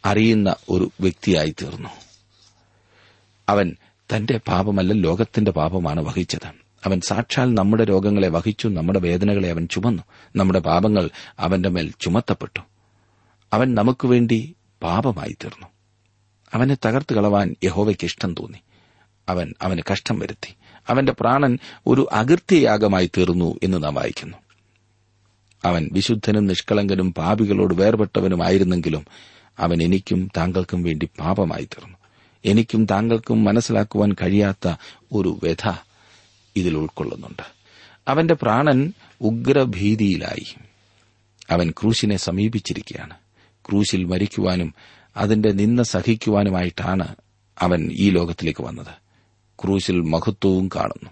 അറിയുന്ന ഒരു വ്യക്തിയായി തീർന്നു. അവൻ തന്റെ പാപമല്ല ലോകത്തിന്റെ പാപമാണ് വഹിച്ചത്. അവൻ സാക്ഷാൽ നമ്മുടെ രോഗങ്ങളെ വഹിച്ചു നമ്മുടെ വേദനകളെ അവൻ ചുമന്നു. നമ്മുടെ പാപങ്ങൾ അവന്റെ മേൽ ചുമത്തപ്പെട്ടു. അവൻ നമുക്കുവേണ്ടി പാപമായി തീർന്നു. അവനെ തകർത്ത് കളവാൻ യഹോവയ്ക്ക് ഇഷ്ടം തോന്നി. അവൻ അവന് കഷ്ടം വരുത്തി. അവന്റെ പ്രാണൻ ഒരു അകൃത്യയാഗമായി തീർന്നു എന്ന് നാം വായിക്കുന്നു. അവൻ വിശുദ്ധനും നിഷ്കളങ്കനും പാപികളോട് വേർപെട്ടവനുമായിരുന്നെങ്കിലും അവൻ എനിക്കും താങ്കൾക്കും വേണ്ടി പാപമായി തീർന്നു. എനിക്കും താങ്കൾക്കും മനസ്സിലാക്കുവാൻ കഴിയാത്ത ഒരു വ്യഥ ഇതിൽ ഉൾക്കൊള്ളുന്നുണ്ട്. അവന്റെ പ്രാണൻ ഉഗ്രഭീതിയിലായി. അവൻ ക്രൂശിനെ സമീപിച്ചിരിക്കുകയാണ്. ക്രൂശിൽ മരിക്കുവാനും അതിന്റെ നിന്ന സഹിക്കുവാനുമായിട്ടാണ് അവൻ ഈ ലോകത്തിലേക്ക് വന്നത്. ക്രൂശിൽ മഹത്വവും കാണുന്നു.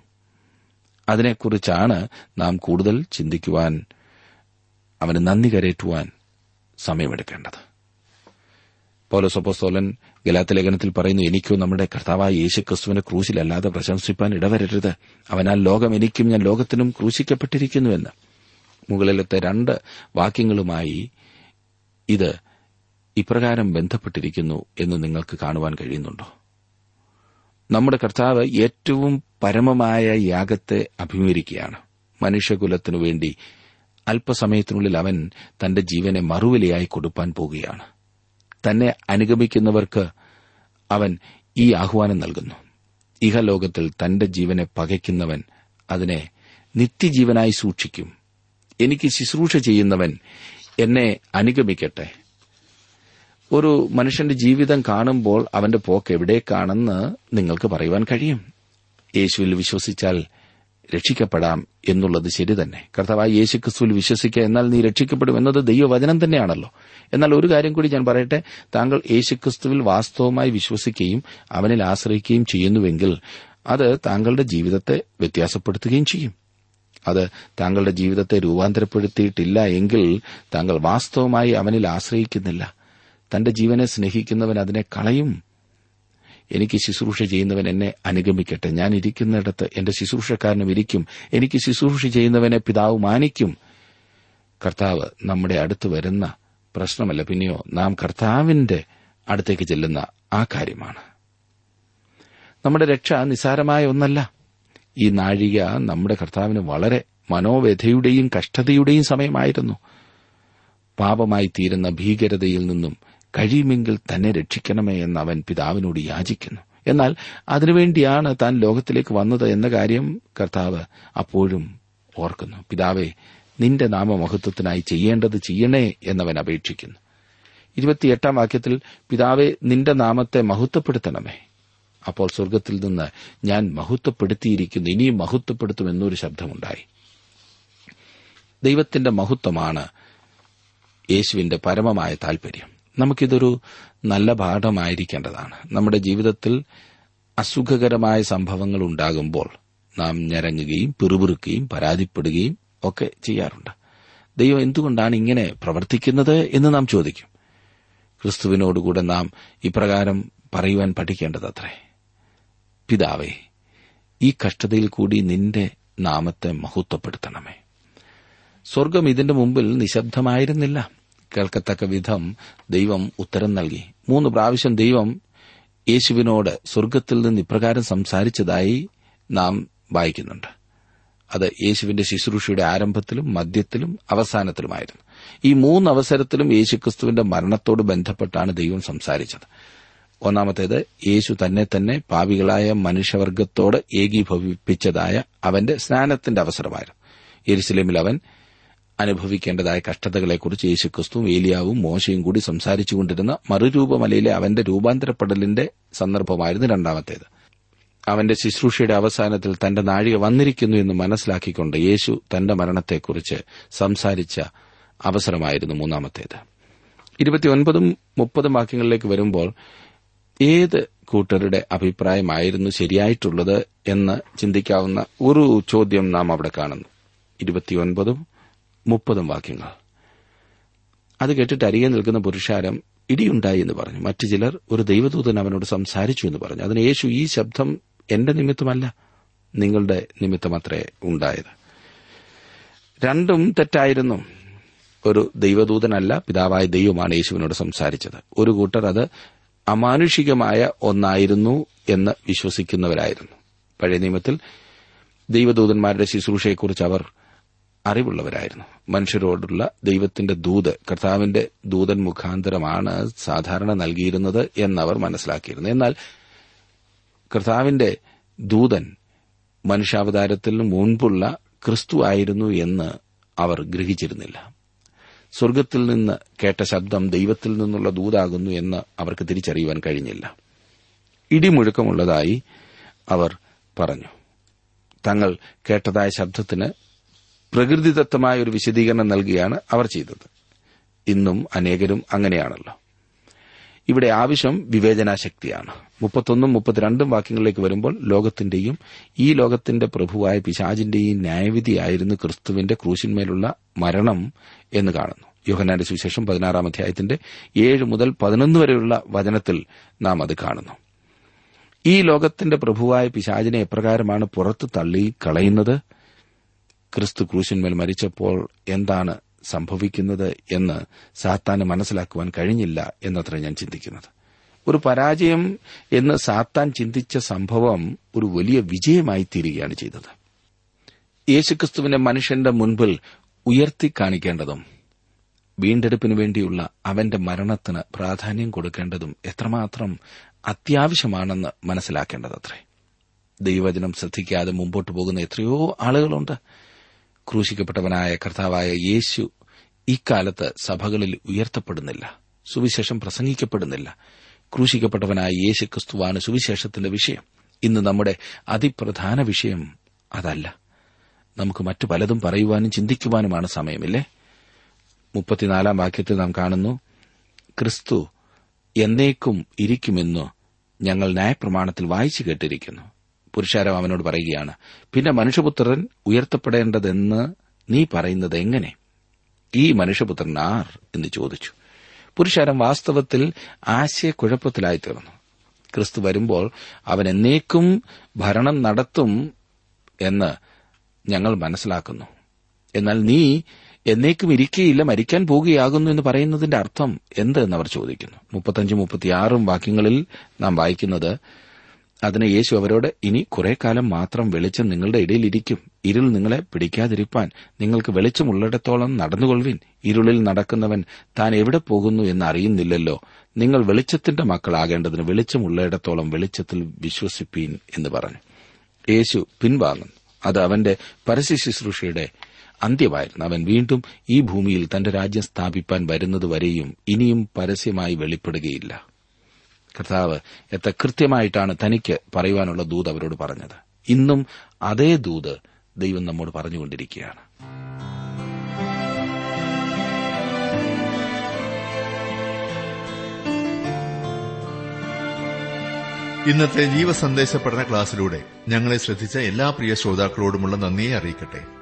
അതിനെക്കുറിച്ചാണ് നാം കൂടുതൽ ചിന്തിക്കുവാൻ അവന് നന്ദി കരേറ്റുവാൻ സമയമെടുക്കേണ്ടത്. പൗലോസപ്പോസ്തോലൻ ഗലാത്ത ലേഖനത്തിൽ പറയുന്നു എനിക്കോ നമ്മുടെ കർത്താവായ യേശു ക്രിസ്തുവിനെ ക്രൂശിലല്ലാതെ പ്രശംസിപ്പാൻ ഇടവരരുത്. അവനാൽ ലോകം എനിക്കും ഞാൻ ലോകത്തിനും ക്രൂശിക്കപ്പെട്ടിരിക്കുന്നുവെന്ന്. മുകളിലത്തെ രണ്ട് വാക്യങ്ങളുമായി ഇത് ഇപ്രകാരം ബന്ധപ്പെട്ടിരിക്കുന്നു എന്ന് നിങ്ങൾക്ക് കാണുവാൻ കഴിയുന്നുണ്ടോ? നമ്മുടെ കർത്താവ് ഏറ്റവും പരമമായ യാഗത്തെ അഭിമുഖീകരിക്കുകയാണ്. മനുഷ്യകുലത്തിനു വേണ്ടി അല്പസമയത്തിനുള്ളിൽ അവൻ തന്റെ ജീവനെ മറുവിലയായി കൊടുപ്പാൻ പോകുകയാണ്. തന്നെ അനുഗമിക്കുന്നവർക്ക് അവൻ ഈ ആഹ്വാനം നൽകുന്നു. ഇഹലോകത്തിൽ തന്റെ ജീവനെ പകയ്ക്കുന്നവൻ അതിനെ നിത്യജീവനായി സൂക്ഷിക്കും. എനിക്ക് ശുശ്രൂഷ ചെയ്യുന്നവൻ എന്നെ അനുഗമിക്കട്ടെ. ഒരു മനുഷ്യന്റെ ജീവിതം കാണുമ്പോൾ അവന്റെ പോക്ക് എവിടേക്കാണെന്ന് നിങ്ങൾക്ക് പറയുവാൻ കഴിയും. യേശുവിൽ വിശ്വസിച്ചാൽ രക്ഷിക്കപ്പെടാം എന്നുള്ളത് ശരി തന്നെ. കർത്താവായ യേശു ക്രിസ്തുവിൽ വിശ്വസിക്കുക എന്നാൽ നീ രക്ഷിക്കപ്പെടും എന്നത് ദൈവവചനം തന്നെയാണല്ലോ. എന്നാൽ ഒരു കാര്യം കൂടി ഞാൻ പറയട്ടെ. താങ്കൾ യേശുക്രിസ്തുവിൽ വാസ്തവമായി വിശ്വസിക്കുകയും അവനിൽ ആശ്രയിക്കുകയും ചെയ്യുന്നുവെങ്കിൽ അത് താങ്കളുടെ ജീവിതത്തെ വ്യത്യാസപ്പെടുത്തുകയും ചെയ്യും. അത് താങ്കളുടെ ജീവിതത്തെ രൂപാന്തരപ്പെടുത്തിയിട്ടില്ല എങ്കിൽ താങ്കൾ വാസ്തവമായി അവനിൽ ആശ്രയിക്കുന്നില്ല. തന്റെ ജീവനെ സ്നേഹിക്കുന്നവൻ അതിനെ കളയും. എനിക്ക് ശുശ്രൂഷ ചെയ്യുന്നവൻ എന്നെ അനുഗമിക്കട്ടെ. ഞാൻ ഇരിക്കുന്നിടത്ത് എന്റെ ശുശ്രൂഷക്കാരനും ഇരിക്കും. എനിക്ക് ശുശ്രൂഷ ചെയ്യുന്നവനെ പിതാവ് മാനിക്കും. കർത്താവ് നമ്മുടെ അടുത്ത് വരുന്ന പ്രശ്നമല്ല. പിന്നെയോ നാം കർത്താവിന്റെ അടുത്തേക്ക് ചെല്ലുന്ന ആ കാര്യമാണ്. നമ്മുടെ രക്ഷ നിസാരമായ ഒന്നല്ല. ഈ നാഴിക നമ്മുടെ കർത്താവിന് വളരെ മനോവ്യഥയുടെയും കഷ്ടതയുടെയും സമയമായിരുന്നു. പാപമായി തീരുന്ന ഭീകരതയിൽ നിന്നും കഴിയുമെങ്കിൽ തന്നെ രക്ഷിക്കണമേ എന്ന് അവൻ പിതാവിനോട് യാചിക്കുന്നു. എന്നാൽ അതിനുവേണ്ടിയാണ് താൻ ലോകത്തിലേക്ക് വന്നത് എന്ന കാര്യം കർത്താവ് അപ്പോഴും ഓർക്കുന്നു. പിതാവെ നിന്റെ നാമമഹത്വത്തിനായി ചെയ്യേണ്ടത് ചെയ്യണേ എന്നവൻ അപേക്ഷിക്കുന്നു. ഇരുപത്തിയെട്ടാം വാക്യത്തിൽ പിതാവെ നിന്റെ നാമത്തെ മഹത്വപ്പെടുത്തണമേ. അപ്പോൾ സ്വർഗത്തിൽ നിന്ന് ഞാൻ മഹത്വപ്പെടുത്തിയിരിക്കുന്നു ഇനിയും മഹത്വപ്പെടുത്തും എന്നൊരു ശബ്ദമുണ്ടായി. ദൈവത്തിന്റെ മഹത്വമാണ് യേശുവിന്റെ പരമമായ താൽപര്യം. നമുക്കിതൊരു നല്ല പാഠമായിരിക്കേണ്ടതാണ് നമ്മുടെ ജീവിതത്തിൽ അസുഖകരമായ സംഭവങ്ങൾ ഉണ്ടാകുമ്പോൾ നാം ഞരങ്ങുകയും പിറുപിറുക്കുകയും പരാതിപ്പെടുകയും ഒക്കെ ചെയ്യാറുണ്ട്. ദൈവം എന്തുകൊണ്ടാണ് ഇങ്ങനെ പ്രവർത്തിക്കുന്നത് എന്ന് നാം ചോദിക്കും. ക്രിസ്തുവിനോടുകൂടെ നാം ഇപ്രകാരം പറയുവാൻ പഠിക്കേണ്ടതത്രേ. പിതാവേ ഈ കഷ്ടതയിൽ കൂടി നിന്റെ നാമത്തെ മഹത്വപ്പെടുത്തണമേ. സ്വർഗം ഇതിന്റെ മുമ്പിൽ നിശബ്ദമായിരുന്നില്ല. കേൾക്കത്തക്ക വിധം ദൈവം ഉത്തരം നൽകി. മൂന്ന് പ്രാവശ്യം ദൈവം യേശുവിനോട് സ്വർഗത്തിൽ നിന്ന് ഇപ്രകാരം സംസാരിച്ചതായി നാം വായിക്കുന്നുണ്ട്. അത് യേശുവിന്റെ ശുശ്രൂഷയുടെ ആരംഭത്തിലും മധ്യത്തിലും അവസാനത്തിലുമായിരുന്നു. ഈ മൂന്ന് അവസരത്തിലും യേശുക്രിസ്തുവിന്റെ മരണത്തോട് ബന്ധപ്പെട്ടാണ് ദൈവം സംസാരിച്ചത്. ഒന്നാമത്തേത് യേശു തന്നെ തന്നെ പാപികളായ മനുഷ്യവർഗത്തോട് ഏകീഭവിപ്പിച്ചതായ അവന്റെ സ്നാനത്തിന്റെ അവസരമായിരുന്നു. യെരുസലേമിൽ അവൻ അനുഭവിക്കേണ്ടതായ കഷ്ടതകളെക്കുറിച്ച് യേശുക്രിസ്തുവും ഏലിയാവും മോശയും കൂടി സംസാരിച്ചുകൊണ്ടിരുന്ന മറുരൂപമലയിലെ അവന്റെ രൂപാന്തരപ്പെടലിന്റെ സന്ദർഭമായിരുന്നു രണ്ടാമത്തേത്. അവന്റെ ശുശ്രൂഷയുടെ അവസാനത്തിൽ തന്റെ നാഴിക വന്നിരിക്കുന്നു എന്ന് മനസ്സിലാക്കിക്കൊണ്ട് യേശു തന്റെ മരണത്തെക്കുറിച്ച് സംസാരിച്ച അവസരമായിരുന്നു മൂന്നാമത്തേത്. ഇരുപത്തിയൊൻപതും മുപ്പതും വാക്യങ്ങളിലേക്ക് വരുമ്പോൾ ഏത് കൂട്ടരുടെ അഭിപ്രായമായിരുന്നു ശരിയായിട്ടുള്ളത് എന്ന് ചിന്തിക്കാവുന്ന ഒരു ചോദ്യം നാം അവിടെ കാണുന്നു. ഇരുപത്തിയൊൻപതും മുപ്പതും വാക്യങ്ങൾ. അത് കേട്ടിട്ട് അരികെ നിൽക്കുന്ന പുരുഷാരം ഇടിയുണ്ടായി എന്ന് പറഞ്ഞു. മറ്റു ചിലർ ഒരു ദൈവദൂതൻ അവനോട് സംസാരിച്ചു എന്ന് പറഞ്ഞു. അതിന് യേശു ഈ ശബ്ദം എന്റെ നിമിത്തമല്ല നിങ്ങളുടെ നിമിത്തമത്രേ ഉണ്ടായത്. രണ്ടും തെറ്റായിരുന്നു. ഒരു ദൈവദൂതനല്ല പിതാവായ ദൈവമാണ് യേശുവിനോട് സംസാരിച്ചത്. ഒരു കൂട്ടർ അത് അമാനുഷികമായ ഒന്നായിരുന്നു എന്ന് വിശ്വസിക്കുന്നവരായിരുന്നു. പഴയ നിയമത്തിൽ ദൈവദൂതന്മാരുടെ ശുശ്രൂഷയെക്കുറിച്ച് അവർ അറിവുള്ളവരായിരുന്നു. മനുഷ്യരോടുള്ള ദൈവത്തിന്റെ ദൂത് കർത്താവിന്റെ ദൂതൻ മുഖാന്തരമാണ് സാധാരണ നൽകിയിരുന്നത് എന്നവർ മനസ്സിലാക്കിയിരുന്നു. എന്നാൽ കർത്താവിന്റെ ദൂതൻ മനുഷ്യാവതാരത്തിൽ മുൻപുള്ള ക്രിസ്തു ആയിരുന്നു എന്ന് അവർ ഗ്രഹിച്ചിരുന്നില്ല. സ്വർഗത്തിൽ നിന്ന് കേട്ട ശബ്ദം ദൈവത്തിൽ നിന്നുള്ള ദൂതാകുന്നു എന്ന് അവർക്ക് തിരിച്ചറിയുവാൻ കഴിഞ്ഞില്ല. ഇടിമുഴക്കമുള്ളതായി അവർ പറഞ്ഞു. തങ്ങൾ കേട്ടതായ ശബ്ദത്തിന് പ്രകൃതിദത്തമായ ഒരു വിശദീകരണം നൽകുകയാണ് അവർ ചെയ്തത്. ഇന്നും അനേകരും അങ്ങനെയാണല്ലോ. ഇവിടെ ആവശ്യം വിവേചനാശക്തിയാണ്. മുപ്പത്തൊന്നും മുപ്പത്തിരണ്ടും വാക്യങ്ങളിലേക്ക് വരുമ്പോൾ ലോകത്തിന്റെയും ഈ ലോകത്തിന്റെ പ്രഭുവായ പിശാജിന്റെയും ന്യായവിധിയായിരുന്നു ക്രിസ്തുവിന്റെ ക്രൂശിന്മേലുള്ള മരണം എന്ന് കാണുന്നു. യോഹനാന്റെ സുവിശേഷം പതിനാറാം അധ്യായത്തിന്റെ ഏഴ് മുതൽ പതിനൊന്ന് വരെയുള്ള വചനത്തിൽ നാം അത് കാണുന്നു. ഈ ലോകത്തിന്റെ പ്രഭുവായ പിശാജിനെ എപ്രകാരമാണ് പുറത്തു തള്ളി കളയുന്നത് ക്രിസ്തു ക്രൂശിന്മേൽ മരിച്ചപ്പോൾ എന്താണ് സംഭവിക്കുന്നത് എന്ന് സാത്താന് മനസ്സിലാക്കുവാൻ കഴിഞ്ഞില്ല എന്നത്ര ഞാൻ ചിന്തിക്കുന്നത്. ഒരു പരാജയം എന്ന് സാത്താൻ ചിന്തിച്ച സംഭവം ഒരു വലിയ വിജയമായി തീരുകയാണ് ചെയ്തത്. യേശുക്രിസ്തുവിനെ മനുഷ്യന്റെ മുൻപിൽ ഉയർത്തി കാണിക്കേണ്ടതും വീണ്ടെടുപ്പിനു വേണ്ടിയുള്ള അവന്റെ മരണത്തിന് പ്രാധാന്യം കൊടുക്കേണ്ടതും എത്രമാത്രം അത്യാവശ്യമാണെന്ന് മനസ്സിലാക്കേണ്ടതത്രേ. ദൈവവചനം ശ്രദ്ധിക്കാതെ മുമ്പോട്ട് പോകുന്ന എത്രയോ ആളുകളുണ്ട്. ക്രൂശിക്കപ്പെട്ടവനായ കർത്താവായ യേശു ഇക്കാലത്ത് സഭകളിൽ ഉയർത്തപ്പെടുന്നില്ല സുവിശേഷം പ്രസംഗിക്കപ്പെടുന്നില്ല. ക്രൂശിക്കപ്പെട്ടവനായ യേശു ക്രിസ്തുവാണ് സുവിശേഷത്തിന്റെ വിഷയം. ഇന്ന് നമ്മുടെ അതിപ്രധാന വിഷയം അതല്ല. നമുക്ക് മറ്റു പലതും പറയുവാനും ചിന്തിക്കുവാനുമാണ് സമയമില്ലേ? മുപ്പത്തിനാലാം വാക്യത്തിൽ നാം കാണുന്നു ക്രിസ്തു എന്നേക്കും ഇരിക്കുമെന്നു ഞങ്ങൾ ന്യായപ്രമാണത്തിൽ വായിച്ചു കേട്ടിരിക്കുന്നു. പുരുഷാരം അവനോട് പറയുകയാണ് പിന്നെ മനുഷ്യപുത്രൻ ഉയർത്തപ്പെടേണ്ടതെന്ന് നീ പറയുന്നത് എങ്ങനെ? ഈ മനുഷ്യപുത്രൻ ആർ? എന്ന് ചോദിച്ചു. പുരുഷാരം വാസ്തവത്തിൽ ആശയക്കുഴപ്പത്തിലായി തീർന്നു ക്രിസ്തു വരുമ്പോൾ അവൻ എന്നേക്കും ഭരണം നടത്തും എന്ന് ഞങ്ങൾ മനസ്സിലാക്കുന്നു. എന്നാൽ നീ എന്നേക്കും ഇരിക്കുകയില്ല മരിക്കാൻ പോകുകയാകുന്നു എന്ന് പറയുന്നതിന്റെ അർത്ഥം എന്ത് എന്ന് അവർ ചോദിക്കുന്നു. മുപ്പത്തഞ്ചും മുപ്പത്തിയാറും വാക്യങ്ങളിൽ നാം വായിക്കുന്നത് അതിന് യേശു അവരോട് ഇനി കുറെ കാലം മാത്രം വെളിച്ചം നിങ്ങളുടെ ഇടയിലിരിക്കും. ഇരുൾ നിങ്ങളെ പിടിക്കാതിരിപ്പാൻ. നിങ്ങൾക്ക് വെളിച്ചമുള്ളിടത്തോളം നടന്നുകൊള്ളുവിൻ. ഇരുളിൽ നടക്കുന്നവൻ താൻ എവിടെ പോകുന്നു എന്ന് അറിയുന്നില്ലല്ലോ. നിങ്ങൾ വെളിച്ചത്തിന്റെ മക്കളാകേണ്ടതിന് വെളിച്ചമുള്ളിടത്തോളം വെളിച്ചത്തിൽ വിശ്വസിപ്പീൻ എന്ന് പറഞ്ഞു. യേശു പിൻവാങ്ങുന്നു. അത് അവന്റെ പരസ്യ ശുശ്രൂഷയുടെ അന്ത്യമായിരുന്നു. അവൻ വീണ്ടും ഈ ഭൂമിയിൽ തന്റെ രാജ്യം സ്ഥാപിപ്പാൻ വരുന്നതുവരെയും ഇനിയും പരസ്യമായി വെളിപ്പെടുകയില്ല. കർത്താവ് എത്ര കൃത്യമായിട്ടാണ് തനിക്ക് പറയുവാനുള്ള ദൂത് അവരോട് പറഞ്ഞത്. ഇന്നും അതേ ദൂത് ദൈവം നമ്മോട് പറഞ്ഞുകൊണ്ടിരിക്കുകയാണ്. ഇന്നത്തെ ജീവസന്ദേശ പഠന ക്ലാസ്സിലൂടെ ഞങ്ങളെ ശ്രദ്ധിച്ച എല്ലാ പ്രിയ ശ്രോതാക്കളോടുമുള്ള നന്ദിയെ അറിയിക്കട്ടെ.